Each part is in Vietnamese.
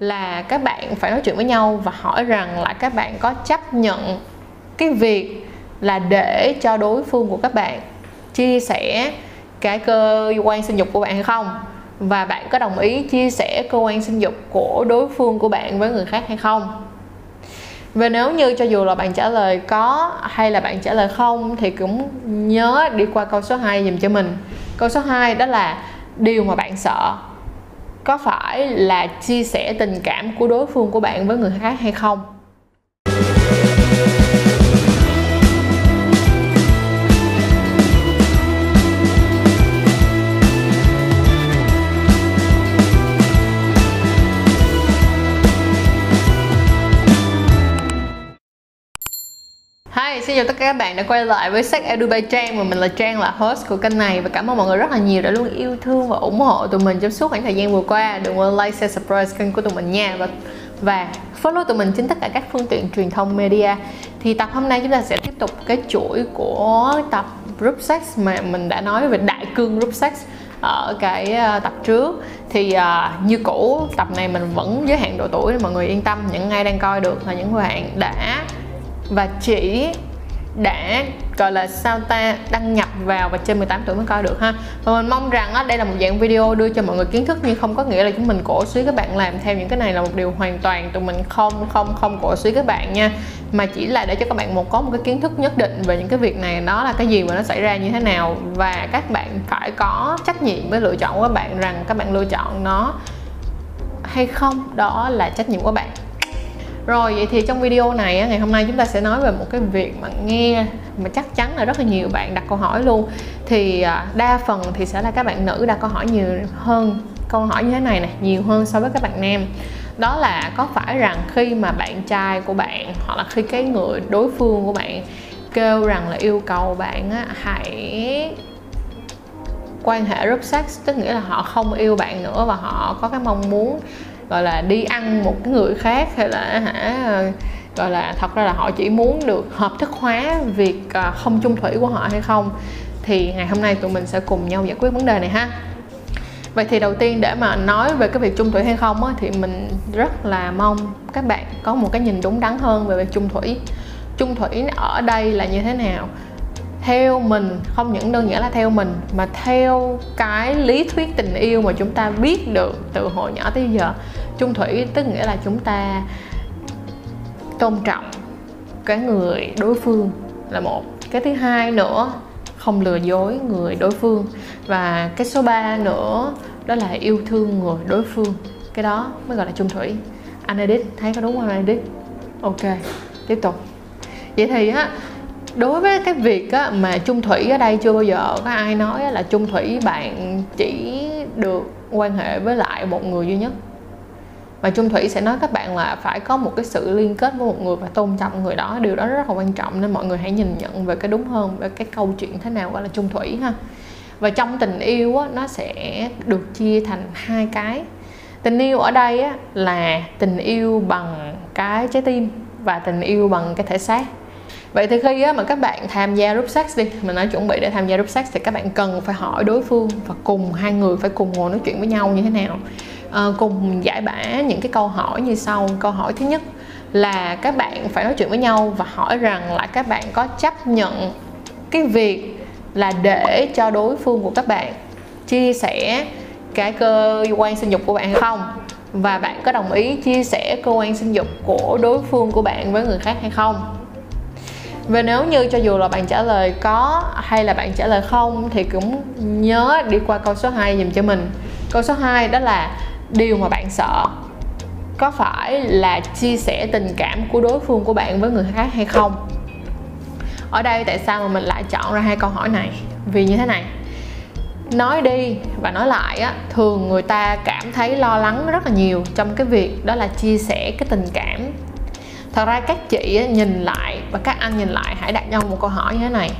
là các bạn phải nói chuyện với nhau và hỏi rằng là các bạn có chấp nhận cái việc là để cho đối phương của các bạn chia sẻ cái cơ quan sinh dục của bạn hay không? Và bạn có đồng ý chia sẻ cơ quan sinh dục của đối phương của bạn với người khác hay không? Và nếu như cho dù là bạn trả lời có hay là bạn trả lời không thì cũng nhớ đi qua câu số 2 dùm cho mình. Câu số 2 đó là điều mà bạn sợ có phải là chia sẻ tình cảm của đối phương của bạn với người khác hay không? Hi, xin chào tất cả các bạn đã quay lại với Sách Edu by Trang và mình là Trang là host của kênh này và cảm ơn mọi người rất là nhiều đã luôn yêu thương và ủng hộ tụi mình trong suốt khoảng thời gian vừa qua. Đừng quên like, share, subscribe kênh của tụi mình nha và và follow tụi mình trên tất cả các phương tiện truyền thông media. Thì tập hôm nay chúng ta sẽ tiếp tục cái chuỗi của tập group sex mà mình đã nói về đại cương group sex ở cái ờ, tập trước thì uh, như cũ tập này mình vẫn giới hạn độ tuổi mọi người yên tâm những ai đang coi được là những bạn đã và chỉ đã gọi là sao ta đăng nhập vào và trên 18 tuổi mới coi được ha. Và mình mong rằng á, đây là một dạng video đưa cho mọi người kiến thức nhưng không có nghĩa là chúng mình cổ suý các bạn làm theo những cái này là một điều hoàn toàn tụi mình không không không cổ suý các bạn nha. Mà chỉ là để cho các bạn một có một cái kiến thức nhất định về những cái việc này đó là cái gì và nó xảy ra như thế nào. Và các bạn phải có trách nhiệm với lựa chọn của các bạn rằng các bạn lựa chọn nó hay không đó là trách nhiệm của bạn rồi vậy thì trong video này ngày hôm nay chúng ta sẽ nói về một cái việc mà nghe mà chắc chắn là rất là nhiều bạn đặt câu hỏi luôn. Thì à, đa phần thì sẽ là các bạn nữ đặt câu hỏi nhiều hơn câu hỏi như thế này này nhiều hơn so với các bạn nam. Đó là có phải rằng khi mà bạn trai của bạn hoặc là khi cái người đối phương của bạn kêu rằng là yêu cầu bạn á, hãy quan hệ group sex tức nghĩa là họ không yêu bạn nữa và họ có cái mong muốn gọi là đi ăn một cái người khác hay là hả gọi là thật ra là họ chỉ muốn được hợp thức hóa việc à, không chung thủy của họ hay không. Thì ngày hôm nay tụi mình sẽ cùng nhau giải quyết vấn đề này ha. Vậy thì đầu tiên để mà nói về cái việc chung thủy hay không á, thì mình rất là mong các bạn có một cái nhìn đúng đắn hơn về việc chung thủy. Chung thủy ở đây là như thế nào? Theo mình, không những đơn giản là theo mình, mà theo cái lý thuyết tình yêu mà chúng ta biết được từ hồi nhỏ tới giờ. Chung thủy tức nghĩa là chúng ta tôn trọng cái người đối phương là một. Cái thứ hai nữa, không lừa dối người đối phương. Và cái số 3 nữa, đó là yêu thương người đối phương. Cái đó mới gọi là chung thủy. Anh edit thấy có đúng không anh edit ok, tiếp tục. Vậy thì á đối với cái việc á, mà chung thủy ở đây chưa bao giờ có ai nói là chung thủy bạn chỉ được quan hệ với lại một người duy nhất. Mà chung thủy sẽ nói các bạn là phải có một cái sự liên kết với một người và tôn trọng người đó điều đó rất là quan trọng nên mọi người hãy nhìn nhận về cái đúng hơn về cái câu chuyện thế nào gọi là chung thủy ha. Và trong tình yêu á, nó sẽ được chia thành hai cái. Tình yêu ở đây á, là tình yêu bằng cái trái tim và tình yêu bằng cái thể xác vậy thì khi á, mà các bạn tham gia group sex đi mình nói chuẩn bị để tham gia group sex thì các bạn cần phải hỏi đối phương và cùng hai người phải cùng ngồi nói chuyện với nhau như thế nào. À, cùng giải bã những cái câu hỏi như sau. Câu hỏi thứ nhất là các bạn phải nói chuyện với nhau và hỏi rằng là các bạn có chấp nhận cái việc là để cho đối phương của các bạn chia sẻ cái cơ quan sinh dục của bạn hay không? Và bạn có đồng ý chia sẻ cơ quan sinh dục của đối phương của bạn với người khác hay không? Và nếu như cho dù là bạn trả lời có hay là bạn trả lời không, thì cũng nhớ đi qua câu số 2 dùm cho mình. Câu số 2 đó là điều mà bạn sợ có phải là chia sẻ tình cảm của đối phương của bạn với người khác hay không? Ở đây tại sao mà mình lại chọn ra hai câu hỏi này? Vì như thế này. Nói đi và nói lại á, thường người ta cảm thấy lo lắng rất là nhiều trong cái việc đó là chia sẻ cái tình cảm thật ra các chị nhìn lại và các anh nhìn lại hãy đặt nhau một câu hỏi như thế này.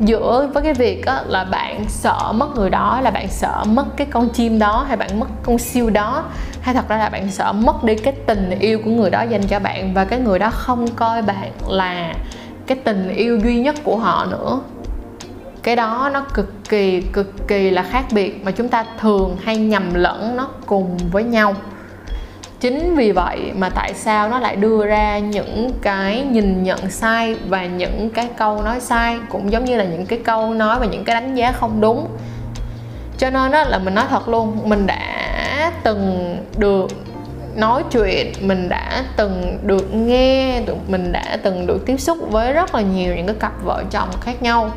Giữa với cái việc á, là bạn sợ mất người đó là bạn sợ mất cái con chim đó hay bạn mất con siêu đó hay thật ra là bạn sợ mất đi cái tình yêu của người đó dành cho bạn và cái người đó không coi bạn là cái tình yêu duy nhất của họ nữa? Cái đó nó cực kỳ cực kỳ là khác biệt mà chúng ta thường hay nhầm lẫn nó cùng với nhau chính vì vậy mà tại sao nó lại đưa ra những cái nhìn nhận sai và những cái câu nói sai, cũng giống như là những cái câu nói và những cái đánh giá không đúng. Cho nên đó là mình nói thật luôn, mình đã từng được nói chuyện, mình đã từng được nghe mình đã từng được tiếp xúc với rất là nhiều những cái cặp vợ chồng khác nhau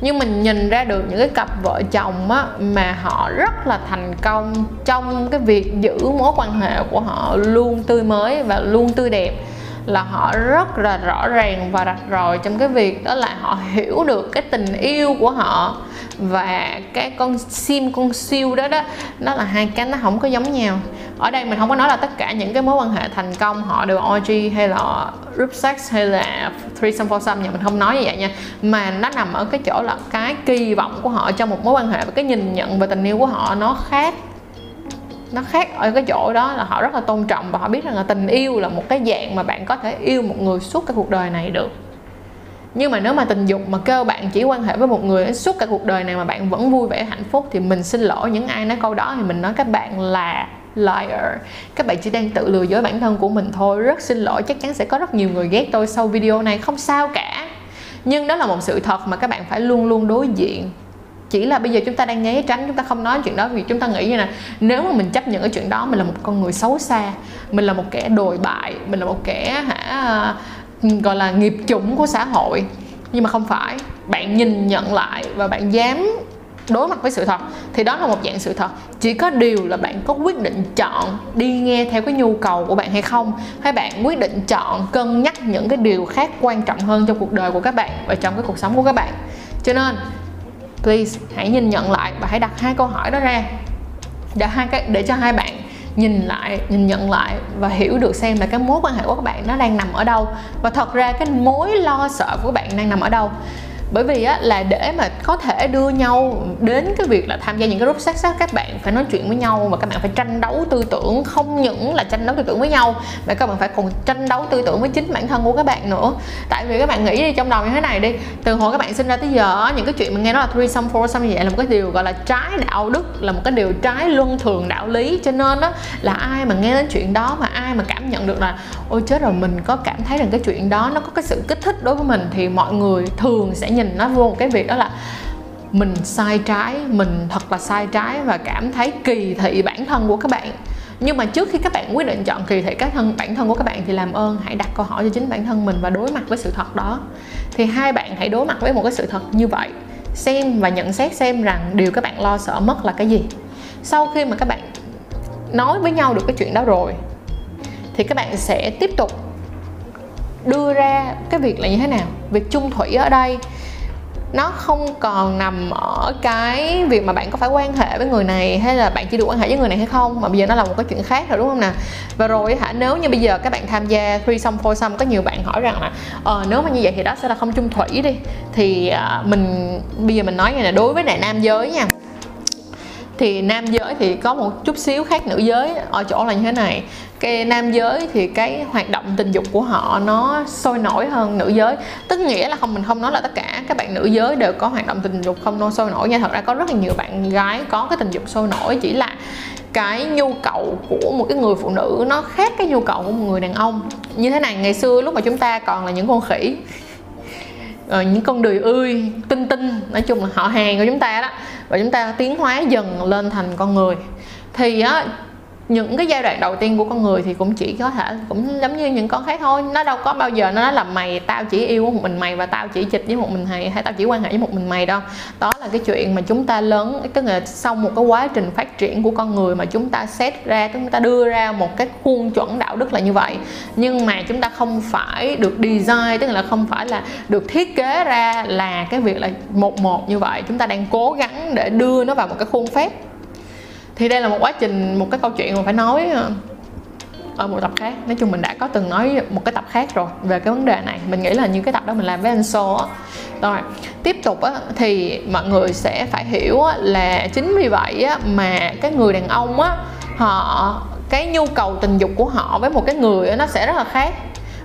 nhưng mình nhìn ra được những cái cặp vợ chồng á, mà họ rất là thành công trong cái việc giữ mối quan hệ của họ luôn tươi mới và luôn tươi đẹp. Là họ rất là rõ ràng và rạch ròi trong cái việc đó là họ hiểu được cái tình yêu của họ và cái con sim, con siêu đó đó nó là hai cái nó không có giống nhau ở đây mình không có nói là tất cả những cái mối quan hệ thành công họ đều orgy hay là group sex hay là threesome, foursome, nhưng mình không nói như vậy nha. Mà nó nằm ở cái chỗ là cái kỳ vọng của họ trong một mối quan hệ và cái nhìn nhận về tình yêu của họ nó khác. Nó khác ở cái chỗ đó là họ rất là tôn trọng và họ biết rằng là tình yêu là một cái dạng mà bạn có thể yêu một người suốt cả cuộc đời này được. Nhưng mà nếu mà tình dục mà kêu bạn chỉ quan hệ với một người suốt cả cuộc đời này mà bạn vẫn vui vẻ hạnh phúc thì mình xin lỗi những ai nói câu đó thì mình nói các bạn là liar các bạn chỉ đang tự lừa dối bản thân của mình thôi. Rất xin lỗi, chắc chắn sẽ có rất nhiều người ghét tôi sau video này. Không sao cả. Nhưng đó là một sự thật mà các bạn phải luôn luôn đối diện. Chỉ là bây giờ chúng ta đang né tránh, chúng ta không nói chuyện đó, vì chúng ta nghĩ như là nếu mà mình chấp nhận cái chuyện đó, mình là một con người xấu xa, mình là một kẻ đồi bại, mình là một kẻ, hả, gọi là nghiệp chủng của xã hội. Nhưng mà không phải. Bạn nhìn nhận lại và bạn dám đối mặt với sự thật, thì đó là một dạng sự thật. Chỉ có điều là bạn có quyết định chọn đi nghe theo cái nhu cầu của bạn hay không, hay bạn quyết định chọn cân nhắc những cái điều khác quan trọng hơn trong cuộc đời của các bạn và trong cái cuộc sống của các bạn. Cho nên, please, hãy nhìn nhận lại và hãy đặt hai câu hỏi đó ra. Để hai cái, để cho hai bạn nhìn lại, nhìn nhận lại và hiểu được xem là cái mối quan hệ của các bạn nó đang nằm ở đâu. Và thật ra cái mối lo sợ của các bạn đang nằm ở đâu bởi vì á, là để mà có thể đưa nhau đến cái việc là tham gia những cái group sex các bạn phải nói chuyện với nhau và các bạn phải tranh đấu tư tưởng không những là tranh đấu tư tưởng với nhau mà các bạn phải còn tranh đấu tư tưởng với chính bản thân của các bạn nữa. Tại vì các bạn nghĩ đi trong đầu như thế này đi từ hồi các bạn sinh ra tới giờ những cái chuyện mà nghe nói là three some four some như vậy là một cái điều gọi là trái đạo đức là một cái điều trái luân thường đạo lý. Cho nên đó là ai mà nghe đến chuyện đó mà ai mà cảm nhận được là ôi chết rồi mình có cảm thấy rằng cái chuyện đó nó có cái sự kích thích đối với mình thì mọi người thường sẽ nhìn nó vô một cái việc đó là mình sai trái, mình thật là sai trái và cảm thấy kỳ thị bản thân của các bạn. Nhưng mà trước khi các bạn quyết định chọn kỳ thị các thân, bản thân của các bạn thì làm ơn, hãy đặt câu hỏi cho chính bản thân mình và đối mặt với sự thật đó. Thì hai bạn hãy đối mặt với một cái sự thật như vậy, xem và nhận xét xem rằng điều các bạn lo sợ mất là cái gì. Sau khi mà các bạn nói với nhau được cái chuyện đó rồi, thì các bạn sẽ tiếp tục đưa ra cái việc là như thế nào? Việc chung thủy ở đây nó không còn nằm ở cái việc mà bạn có phải quan hệ với người này hay là bạn chỉ được quan hệ với người này hay không. Mà bây giờ nó là một cái chuyện khác rồi đúng không nè? Và rồi hả nếu như bây giờ các bạn tham gia three some four some có nhiều bạn hỏi rằng là ờ, nếu mà như vậy thì đó sẽ là không chung thủy đi. Thì uh, mình bây giờ mình nói như là đối với lại nam giới nha. Thì nam giới thì có một chút xíu khác nữ giới ở chỗ là như thế này cái nam giới thì cái hoạt động tình dục của họ nó sôi nổi hơn nữ giới. Tức nghĩa là không, mình không nói là tất cả các bạn nữ giới đều có hoạt động tình dục không nó sôi nổi nha. Thật ra có rất là nhiều bạn gái có cái tình dục sôi nổi, chỉ là cái nhu cầu của một cái người phụ nữ nó khác cái nhu cầu của một người đàn ông. Như thế này, ngày xưa lúc mà chúng ta còn là những con khỉ rồi những con đười ươi, tinh tinh, nói chung là họ hàng của chúng ta đó, và chúng ta tiến hóa dần lên thành con người. Thì á những cái giai đoạn đầu tiên của con người thì cũng chỉ có thể, cũng giống như những con khác thôi. Nó đâu có bao giờ nó nói là mày, tao chỉ yêu một mình mày và tao chỉ chịch với một mình mày, hay tao chỉ quan hệ với một mình mày đâu. Đó là cái chuyện mà chúng ta lớn, tức là sau một cái quá trình phát triển của con người mà chúng ta xét ra chúng ta đưa ra một cái khuôn chuẩn đạo đức là như vậy. Nhưng mà chúng ta không phải được design, tức là không phải là được thiết kế ra là cái việc là một một như vậy. Chúng ta đang cố gắng để đưa nó vào một cái khuôn phép thì đây là một quá trình một cái câu chuyện mà phải nói ờ, ở một tập khác. Nói chung mình đã có từng nói một cái tập khác rồi về cái vấn đề này. Mình nghĩ là như cái tập đó mình làm với anh Sô á. Rồi tiếp tục á thì mọi người sẽ phải hiểu á, là chính vì vậy á mà cái người đàn ông á họ cái nhu cầu tình dục của họ với một cái người á, nó sẽ rất là khác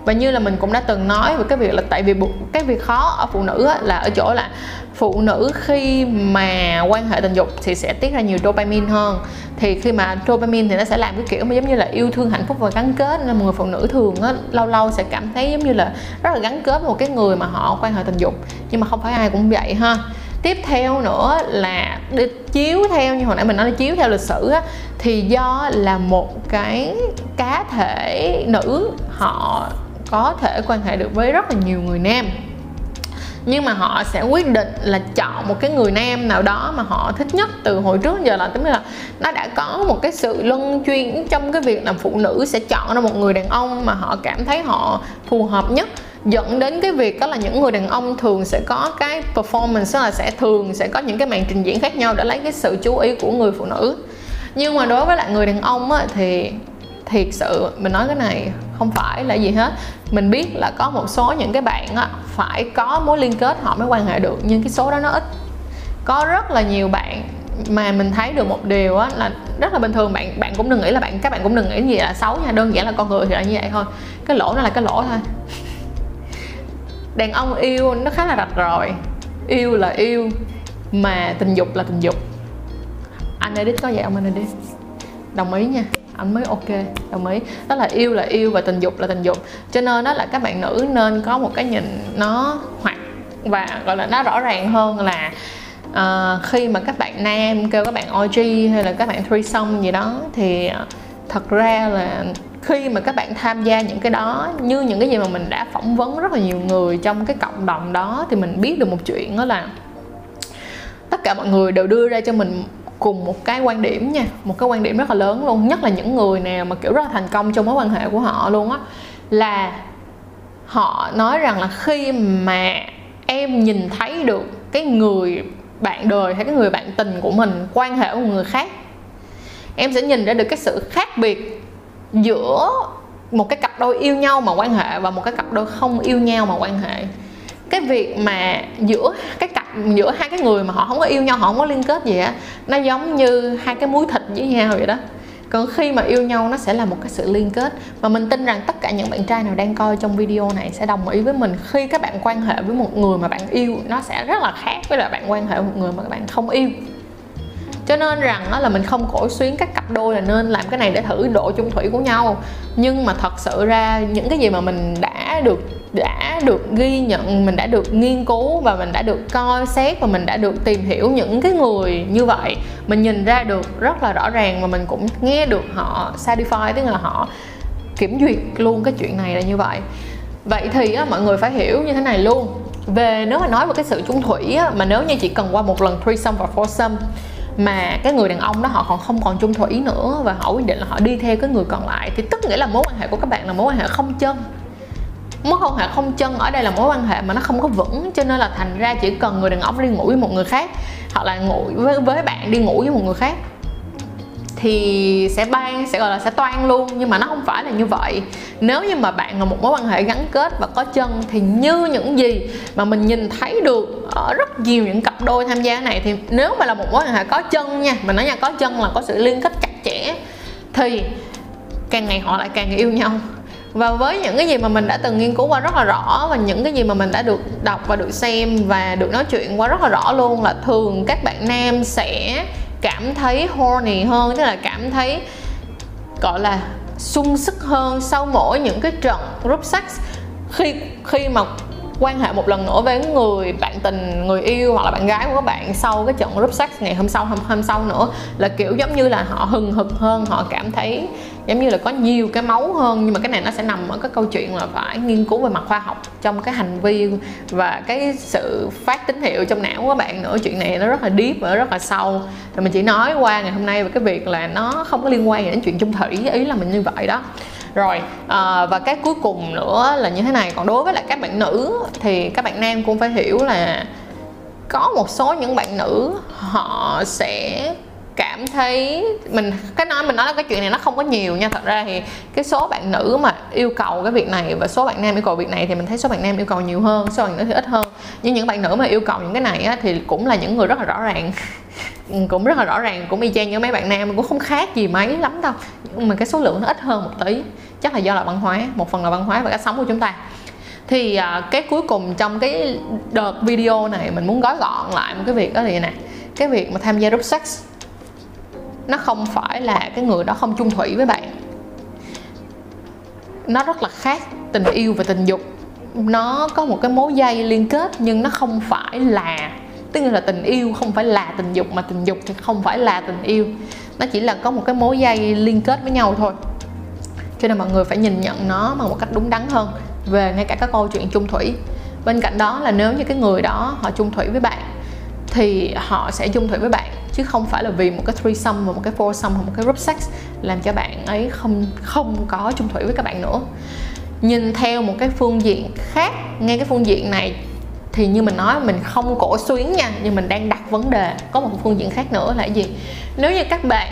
và như là mình cũng đã từng nói về cái việc là tại vì cái việc khó ở phụ nữ là ở chỗ là phụ nữ khi mà quan hệ tình dục thì sẽ tiết ra nhiều dopamine hơn. Thì khi mà dopamine thì nó sẽ làm cái kiểu mà giống như là yêu thương hạnh phúc và gắn kết. Nên một người phụ nữ thường á lâu lâu sẽ cảm thấy giống như là rất là gắn kết với một cái người mà họ quan hệ tình dục. Nhưng mà không phải ai cũng vậy ha. Tiếp theo nữa là đi chiếu theo như hồi nãy mình nói là chiếu theo lịch sử á, thì do là một cái cá thể nữ họ có thể quan hệ được với rất là nhiều người nam. Nhưng mà họ sẽ quyết định là chọn một cái người nam nào đó mà họ thích nhất từ hồi trước giờ là tức là nó đã có một cái sự luân chuyển trong cái việc là phụ nữ sẽ chọn ra một người đàn ông mà họ cảm thấy họ phù hợp nhất dẫn đến cái việc đó là những người đàn ông thường sẽ có cái performance là sẽ thường sẽ có những cái màn trình diễn khác nhau để lấy cái sự chú ý của người phụ nữ. Nhưng mà đối với lại người đàn ông á, thì thiệt sự mình nói cái này không phải là gì hết. Mình biết là có một số những cái bạn á, phải có mối liên kết họ mới quan hệ được nhưng cái số đó nó ít. Có rất là nhiều bạn mà mình thấy được một điều á là rất là bình thường bạn bạn cũng đừng nghĩ là bạn các bạn cũng đừng nghĩ gì là xấu nha đơn giản là con người thì là như vậy thôi. Cái lỗ nó là cái lỗ thôi. Đàn ông yêu nó khá là rạch rồi yêu là yêu mà tình dục là tình dục. Anh edit có vậy không anh edit đồng ý nha anh mới ok đồng ý. Đó là yêu là yêu và tình dục là tình dục. Cho nên đó là các bạn nữ nên có một cái nhìn nó hoặc và gọi là nó rõ ràng hơn là uh, khi mà các bạn nam kêu các bạn OG hay là các bạn threesome gì đó thì ờ, thật ra là khi mà các bạn tham gia những cái đó như những cái gì mà mình đã phỏng vấn rất là nhiều người trong cái cộng đồng đó thì mình biết được một chuyện đó là tất cả mọi người đều đưa ra cho mình cùng một cái quan điểm nha, một cái quan điểm rất là lớn luôn, nhất là những người nào mà kiểu rất là thành công trong mối quan hệ của họ luôn á, là họ nói rằng là khi mà em nhìn thấy được cái người bạn đời hay cái người bạn tình của mình, quan hệ với người khác, em sẽ nhìn ra được cái sự khác biệt giữa một cái cặp đôi yêu nhau mà quan hệ và một cái cặp đôi không yêu nhau mà quan hệ cái việc mà giữa cái cặp, giữa hai cái người mà họ không có yêu nhau, họ không có liên kết gì á, nó giống như hai cái muối thịt với nhau vậy đó. Còn khi mà yêu nhau, nó sẽ là một cái sự liên kết. Và mình tin rằng tất cả những bạn trai nào đang coi trong video này sẽ đồng ý với mình khi các bạn quan hệ với một người mà bạn yêu, nó sẽ rất là khác với là bạn quan hệ với một người mà các bạn không yêu. Cho nên rằng đó là mình không cổ xuyến các cặp đôi là nên làm cái này để thử độ chung thủy của nhau. Nhưng mà thật sự ra, những cái gì mà mình đã được đã được ghi nhận mình đã được nghiên cứu và mình đã được coi xét và mình đã được tìm hiểu những cái người như vậy. Mình nhìn ra được rất là rõ ràng và mình cũng nghe được họ certify tức là họ kiểm duyệt luôn cái chuyện này là như vậy. Vậy thì á, mọi người phải hiểu như thế này luôn. Về nếu mà nói về cái sự chung thủy á, mà nếu như chỉ cần qua một lần threesome và foursome mà cái người đàn ông đó họ còn không còn chung thủy nữa và họ quyết định là họ đi theo cái người còn lại thì tức nghĩa là mối quan hệ của các bạn là mối quan hệ không chân mối quan hệ không chân ở đây là mối quan hệ mà nó không có vững, cho nên là thành ra chỉ cần người đàn ông đi ngủ với một người khác, hoặc là ngủ với với bạn đi ngủ với một người khác, thì sẽ ban, sẽ gọi là sẽ toan luôn. Nhưng mà nó không phải là như vậy. Nếu như mà bạn là một mối quan hệ gắn kết và có chân, thì như những gì mà mình nhìn thấy được ở rất nhiều những cặp đôi tham gia này, thì nếu mà là một mối quan hệ có chân nha mình nói nha, có chân là có sự liên kết chặt chẽ, thì càng ngày họ lại càng yêu nhau và với những cái gì mà mình đã từng nghiên cứu qua rất là rõ và những cái gì mà mình đã được đọc và được xem và được nói chuyện qua rất là rõ luôn là thường các bạn nam sẽ cảm thấy horny hơn, tức là cảm thấy, gọi là, sung sức hơn sau mỗi những cái trận group sex khi khi mà quan hệ một lần nữa với người bạn tình người yêu hoặc là bạn gái của các bạn sau cái trận group sex ngày hôm sau hôm, hôm sau nữa là kiểu giống như là họ hừng hực hơn họ cảm thấy giống như là có nhiều cái máu hơn. Nhưng mà cái này nó sẽ nằm ở cái câu chuyện là phải nghiên cứu về mặt khoa học trong cái hành vi và cái sự phát tín hiệu trong não của các bạn nữa. Chuyện này nó rất là deep và rất là sâu. Thì mình chỉ nói qua ngày hôm nay về cái việc là nó không có liên quan gì đến chuyện chung thủy ý là mình như vậy đó rồi à, và cái cuối cùng nữa là như thế này. Còn đối với lại các bạn nữ thì các bạn nam cũng phải hiểu là có một số những bạn nữ họ sẽ cảm thấy mình cái nói mình nói là cái chuyện này nó không có nhiều nha. Thật ra thì cái số bạn nữ mà yêu cầu cái việc này và số bạn nam yêu cầu việc này thì mình thấy số bạn nam yêu cầu nhiều hơn số bạn nữ thì ít hơn. Nhưng những bạn nữ mà yêu cầu những cái này á, thì cũng là những người rất là rõ ràng cũng rất là rõ ràng cũng y chang như mấy bạn nam cũng không khác gì mấy lắm đâu. Nhưng mà cái số lượng nó ít hơn một tí chắc là do là văn hóa một phần là văn hóa và cách sống của chúng ta. Thì à, cái cuối cùng trong cái đợt video này mình muốn gói gọn lại một cái việc đó thì nè cái việc mà tham gia group sex nó không phải là cái người đó không chung thủy với bạn. Nó rất là khác tình yêu và tình dục. Nó có một cái mối dây liên kết nhưng nó không phải là tức là tình yêu không phải là tình dục mà tình dục thì không phải là tình yêu. Nó chỉ là có một cái mối dây liên kết với nhau thôi. Cho nên mọi người phải nhìn nhận nó bằng một cách đúng đắn hơn về ngay cả các câu chuyện chung thủy. Bên cạnh đó là nếu như cái người đó họ chung thủy với bạn, thì họ sẽ chung thủy với bạn, chứ không phải là vì một cái threesome và một cái foursome hoặc một cái group sex làm cho bạn ấy không không có chung thủy với các bạn nữa. Nhìn theo một cái phương diện khác, ngay cái phương diện này thì như mình nói, mình không cổ xuyến nha, nhưng mình đang đặt vấn đề. Có một phương diện khác nữa là gì? Nếu như các bạn,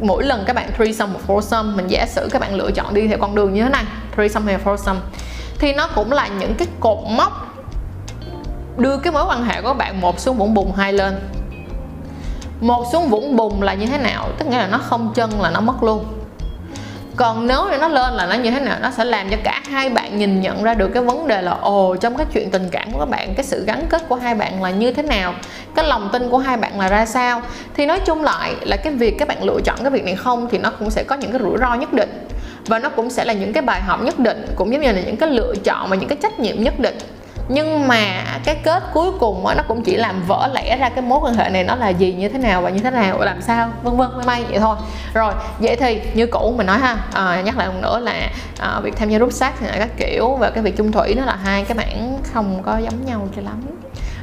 mỗi lần các bạn threesome một foursome, mình giả sử các bạn lựa chọn đi theo con đường như thế này, threesome hay foursome, thì nó cũng là những cái cột mốc đưa cái mối quan hệ của bạn một xuống vũng bùn hai lên. Một xuống vũng bùn là như thế nào? Tức nghĩa là nó không chân là nó mất luôn còn nếu như nó lên là nó như thế nào? Nó sẽ làm cho cả hai bạn nhìn nhận ra được cái vấn đề là, ồ, trong cái chuyện tình cảm của các bạn, cái sự gắn kết của hai bạn là như thế nào? Cái lòng tin của hai bạn là ra sao? Thì nói chung lại là cái việc các bạn lựa chọn cái việc này không thì nó cũng sẽ có những cái rủi ro nhất định. Và nó cũng sẽ là những cái bài học nhất định, cũng giống như là những cái lựa chọn và những cái trách nhiệm nhất định nhưng mà cái kết cuối cùng nó cũng chỉ làm vỡ lẽ ra cái mối quan hệ này nó là gì như thế nào và như thế nào và làm sao vân vân may may vậy thôi. Rồi vậy thì như cũ mình nói ha à, nhắc lại một nữa là à, việc tham gia rút sát các kiểu và cái việc chung thủy nó là hai cái bản không có giống nhau cho lắm.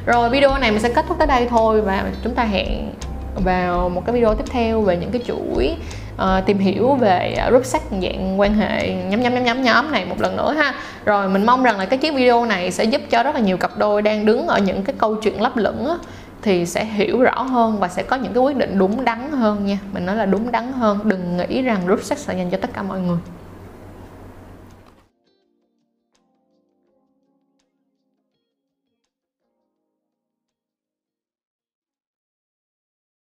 Rồi video này mình sẽ kết thúc tới đây thôi và chúng ta hẹn vào một cái video tiếp theo về những cái chuỗi uh, tìm hiểu về à, group sách dạng quan hệ nhóm nhóm nhóm nhóm nhóm này một lần nữa ha. Rồi mình mong rằng là cái chiếc video này sẽ giúp cho rất là nhiều cặp đôi đang đứng ở những cái câu chuyện lấp lửng á, thì sẽ hiểu rõ hơn và sẽ có những cái quyết định đúng đắn hơn nha. Mình nói là đúng đắn hơn. Đừng nghĩ rằng group sex là dành cho tất cả mọi người.